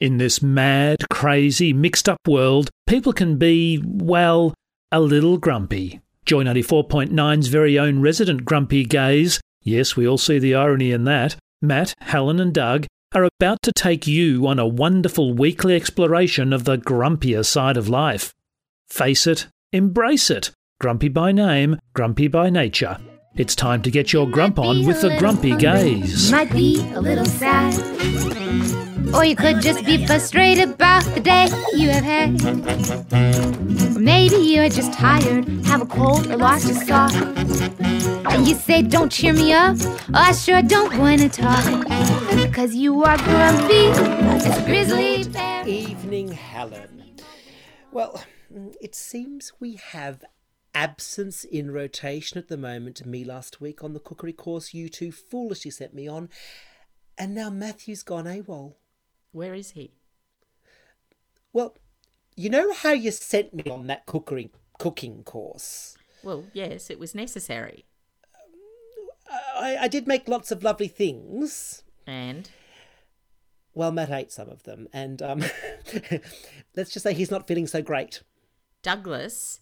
In this mad, crazy, mixed up world, people can be, well, a little grumpy. Joy 94.9's very own resident grumpy gays, yes, we all see the irony in that, Matt, Helen, and Doug, are about to take you on a wonderful weekly exploration of the grumpier side of life. Face it, embrace it. Grumpy by name, grumpy by nature. It's time to get your grump on with the grumpy gays. Might be a little sad. Or you could just be frustrated about the day you have had. Or maybe you're just tired, have a cold, or lost your sock. And you say, Don't cheer me up. Oh, I sure don't want to talk. Because you are grumpy as a grizzly bear. Evening, Helen. Well, mm, it seems we have absence in rotation at the moment. Me last week on the cookery course you two foolishly sent me on, and now Matthew's gone AWOL. Where is he? Well, you know how you sent me on that cookery cooking course? Well, yes, it was necessary. I, I did make lots of lovely things. And Well, Matt ate some of them, and um, let's just say he's not feeling so great. Douglas,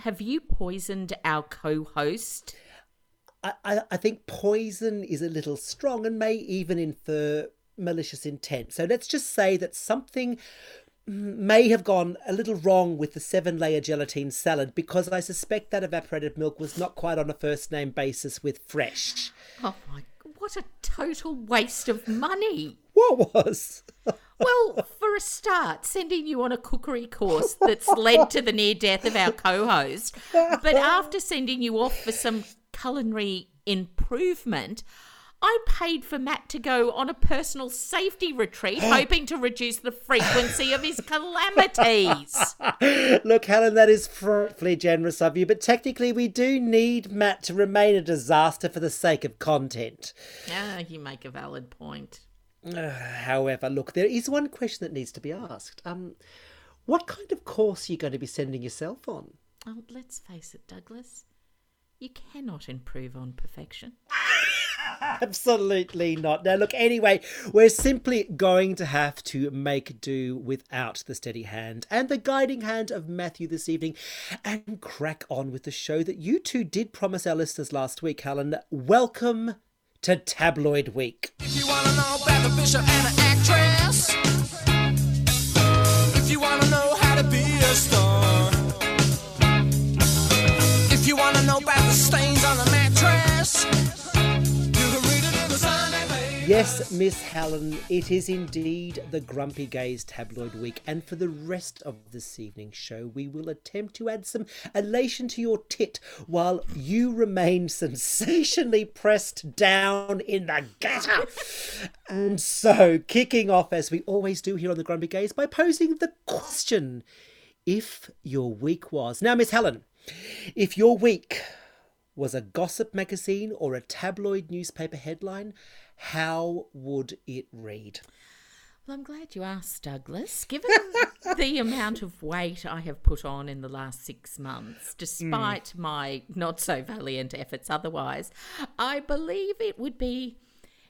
have you poisoned our co-host? I, I, I think poison is a little strong and may even infer malicious intent. So let's just say that something may have gone a little wrong with the seven layer gelatine salad because I suspect that evaporated milk was not quite on a first name basis with fresh. Oh my! What a total waste of money. What was? Well, for a start, sending you on a cookery course that's led to the near death of our co host. But after sending you off for some culinary improvement, I paid for Matt to go on a personal safety retreat, hoping to reduce the frequency of his calamities. Look, Helen, that is frightfully generous of you, but technically we do need Matt to remain a disaster for the sake of content. Ah, you make a valid point. Uh, however, look, there is one question that needs to be asked. Um, what kind of course are you going to be sending yourself on? Oh, let's face it, Douglas. You cannot improve on perfection. Absolutely not. Now, look, anyway, we're simply going to have to make do without the steady hand and the guiding hand of Matthew this evening and crack on with the show that you two did promise our listeners last week, Helen. Welcome to Tabloid Week. Yes, Miss Helen, it is indeed the Grumpy Gays Tabloid Week, and for the rest of this evening's show, we will attempt to add some elation to your tit while you remain sensationally pressed down in the gutter. and so, kicking off as we always do here on the Grumpy Gays by posing the question if your week was. Now, Miss Helen, if your week was a gossip magazine or a tabloid newspaper headline, how would it read? Well, I'm glad you asked, Douglas. Given the amount of weight I have put on in the last six months, mm. despite my not so valiant efforts otherwise, I believe it would be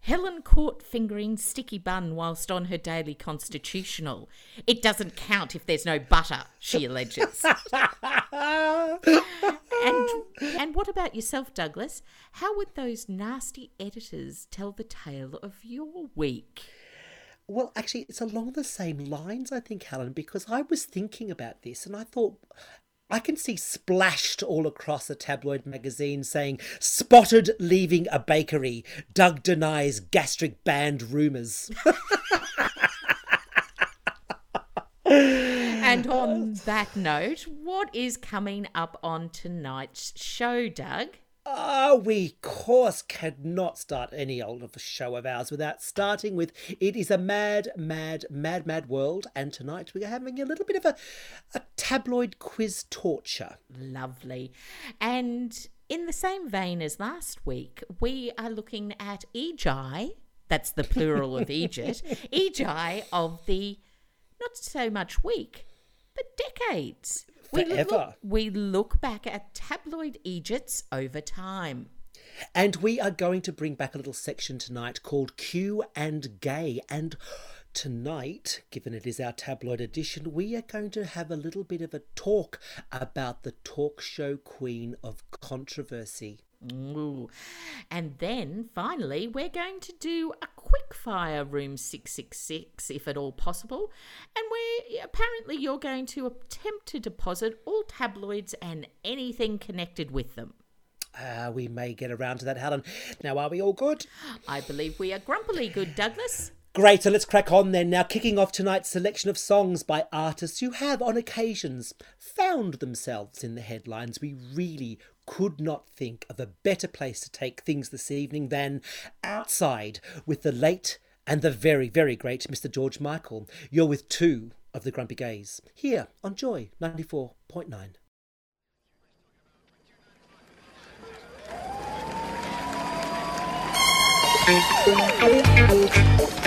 Helen caught fingering sticky bun whilst on her daily constitutional. It doesn't count if there's no butter, she alleges. and and what about yourself, Douglas? How would those nasty editors tell the tale of your week? Well, actually, it's along the same lines, I think, Helen, because I was thinking about this and I thought I can see splashed all across a tabloid magazine saying, spotted leaving a bakery. Doug denies gastric band rumours. And on that note, what is coming up on tonight's show, Doug? Ah, we, of course, cannot start any old show of ours without starting with It is a Mad, Mad, Mad, Mad World. And tonight we're having a little bit of a, a tabloid quiz torture. Lovely. And in the same vein as last week, we are looking at Egi, that's the plural of Egypt, Egi of the not so much week, but decades. We Forever. look, we look back at tabloid Egypts over time. And we are going to bring back a little section tonight called Q and Gay. And tonight, given it is our tabloid edition, we are going to have a little bit of a talk about the talk show queen of controversy. Ooh. And then finally, we're going to do a quick fire room 666 if at all possible. And we apparently you're going to attempt to deposit all tabloids and anything connected with them. Ah, we may get around to that, Helen. Now, are we all good? I believe we are grumpily good, Douglas. Great, so let's crack on then. Now, kicking off tonight's selection of songs by artists who have, on occasions, found themselves in the headlines. We really could not think of a better place to take things this evening than outside with the late and the very, very great Mr. George Michael. You're with two of the Grumpy Gays here on Joy 94.9. I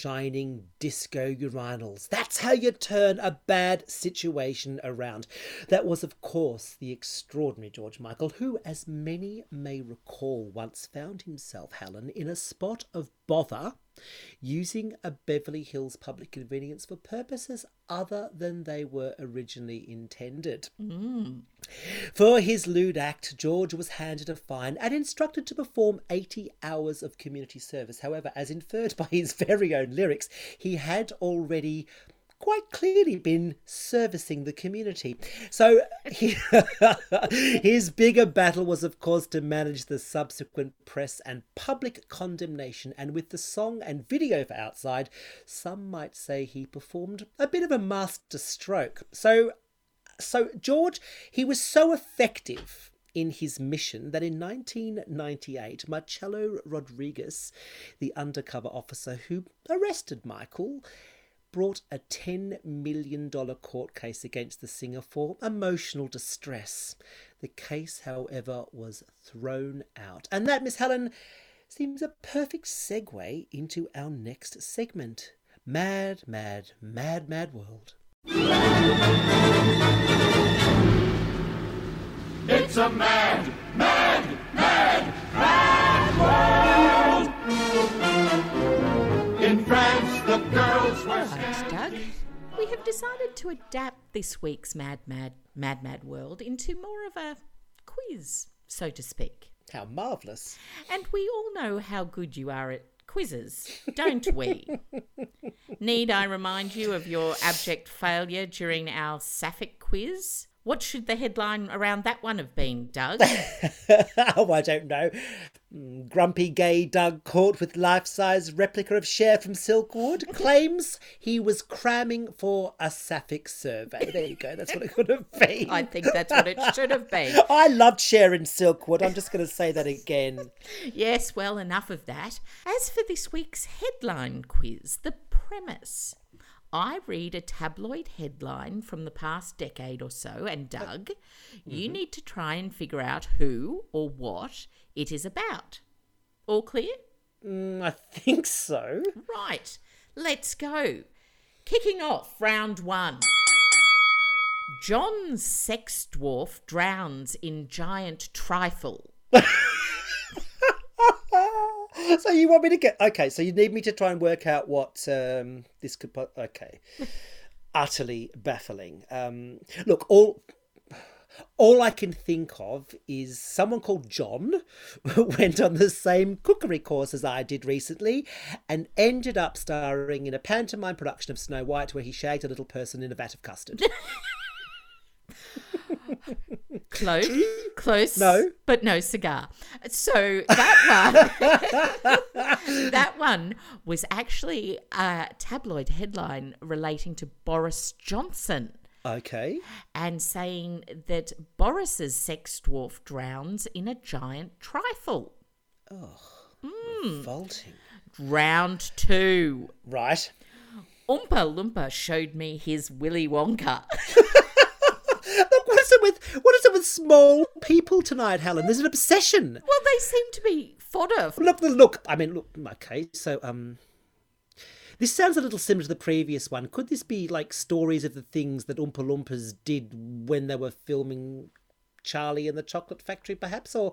shining disco urinals, that's how you turn a bad situation around. That was, of course, the extraordinary George Michael, who, as many may recall, once found himself, Helen, in a spot of bother using a Beverly Hills public convenience for purposes other than they were originally intended. Mm. For his lewd act, George was handed a fine and instructed to perform 80 hours of community service. However, as inferred by his very own lyrics, he had already quite clearly been servicing the community. So he, his bigger battle was, of course, to manage the subsequent press and public condemnation. And with the song and video for Outside, some might say he performed a bit of a master stroke. So, so George, he was so effective in his mission that in 1998, Marcelo Rodriguez, the undercover officer who arrested Michael, brought a $10 million court case against the singer for emotional distress. The case, however, was thrown out. And that, Miss Helen, seems a perfect segue into our next segment Mad, Mad, Mad, Mad World. It's a mad, mad, mad, girls Right, Doug. We have decided to adapt this week's Mad Mad Mad Mad World into more of a quiz, so to speak. How marvellous. And we all know how good you are at quizzes, don't we? Need I remind you of your abject failure during our Sapphic quiz? What should the headline around that one have been, Doug? oh, I don't know. Mm, Grumpy gay Doug caught with life size replica of Cher from Silkwood claims he was cramming for a sapphic survey. There you go. That's what it could have been. I think that's what it should have been. I loved Cher in Silkwood. I'm just going to say that again. Yes, well, enough of that. As for this week's headline quiz, the premise. I read a tabloid headline from the past decade or so, and Doug, you need to try and figure out who or what it is about. All clear? Mm, I think so. Right, let's go. Kicking off round one. John Sex Dwarf drowns in giant trifle. so you want me to get okay? So you need me to try and work out what um, this could. Okay, utterly baffling. Um, look, all all I can think of is someone called John went on the same cookery course as I did recently, and ended up starring in a pantomime production of Snow White where he shagged a little person in a vat of custard. Close, close. No. but no cigar. So that one, that one was actually a tabloid headline relating to Boris Johnson okay, and saying that Boris's sex dwarf drowns in a giant trifle. Oh. Revolting. Round two. Right. Oompa Loompa showed me his Willy Wonka. Is it with what is it with small people tonight, Helen? There's an obsession. well, they seem to be fodder. Look, look. I mean, look. Okay, so um, this sounds a little similar to the previous one. Could this be like stories of the things that Oompa Loompas did when they were filming Charlie and the Chocolate Factory, perhaps, or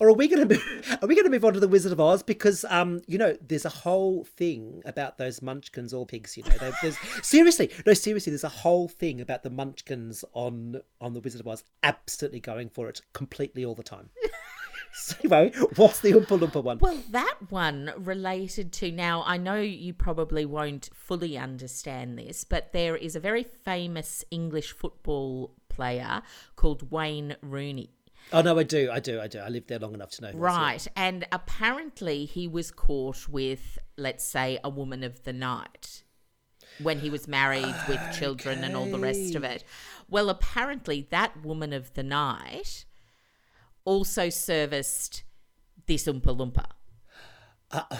or are we going to are we going to move on to the Wizard of Oz? Because um, you know, there's a whole thing about those Munchkins, all pigs. You know, there's seriously, no, seriously, there's a whole thing about the Munchkins on on the Wizard of Oz. Absolutely going for it completely all the time. so anyway, what's the Oompa Loompa one? Well, that one related to now, I know you probably won't fully understand this, but there is a very famous English football player called Wayne Rooney. Oh no, I do, I do, I do. I lived there long enough to know. Right. And apparently he was caught with, let's say, a woman of the night when he was married with children and all the rest of it. Well, apparently that woman of the night also serviced this Oompa Loompa. Uh,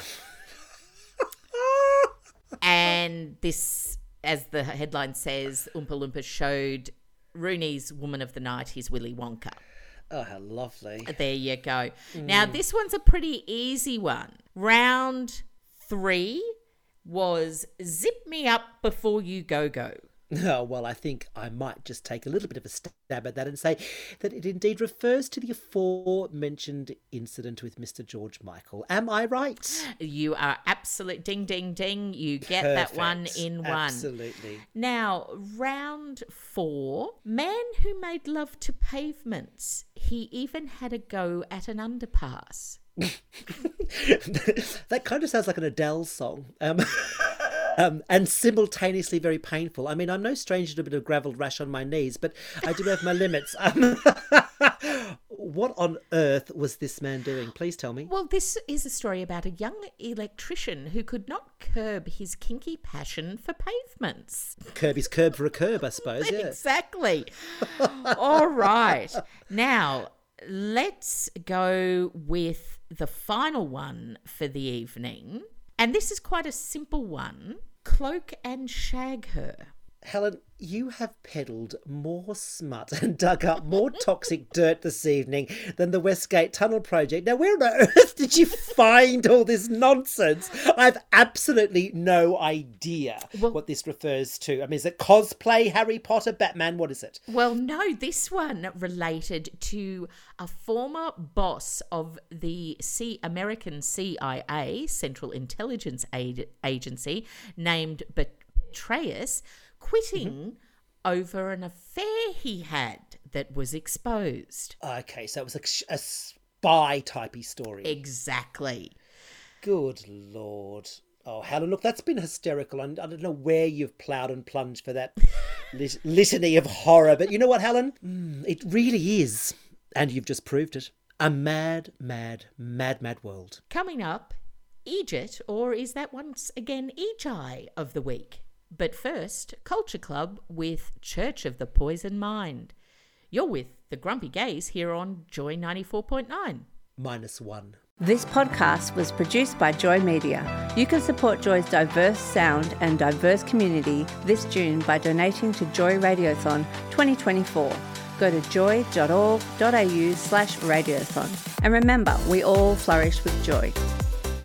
and this, as the headline says, Oompa Loompa showed Rooney's woman of the night his Willy Wonka. Oh, how lovely. There you go. Mm. Now, this one's a pretty easy one. Round three was Zip Me Up Before You Go Go. Oh, well, I think I might just take a little bit of a stab at that and say that it indeed refers to the aforementioned incident with Mr. George Michael. Am I right? You are absolute ding, ding, ding. You get that one in one. Absolutely. Now, round four Man who made love to pavements. He even had a go at an underpass. that kind of sounds like an Adele song. Um, um, and simultaneously very painful. I mean, I'm no stranger to a bit of gravelled rash on my knees, but I do have my limits. Um, what on earth was this man doing? Please tell me. Well, this is a story about a young electrician who could not curb his kinky passion for pavements. Curb is curb for a curb, I suppose. Yeah. Exactly. All right. Now, let's go with the final one for the evening. And this is quite a simple one cloak and shag her. Helen, you have peddled more smut and dug up more toxic dirt this evening than the Westgate Tunnel Project. Now, where on earth did you find all this nonsense? I've absolutely no idea Well- what this refers to. I mean, is it cosplay, Harry Potter, Batman? What is it? Well, no, this one related to a former boss of the C- American CIA, Central Intelligence Agency, named Petraeus, quitting over an affair he had that was exposed. Okay, so it was a, a spy typey story. Exactly. Good lord. Oh, Helen, look, that's been hysterical. And I don't know where you've ploughed and plunged for that lit- litany of horror. But you know what, Helen? Mm, it really is, and you've just proved it, a mad, mad, mad, mad world. Coming up, Egypt, or is that once again Egi of the week? But first, Culture Club with Church of the Poison Mind. You're with the Grumpy Gays here on Joy 94.9. Minus one. This podcast was produced by Joy Media. You can support Joy's diverse sound and diverse community this June by donating to Joy Radiothon 2024. Go to joy.org.au slash radiothon. And remember, we all flourish with joy.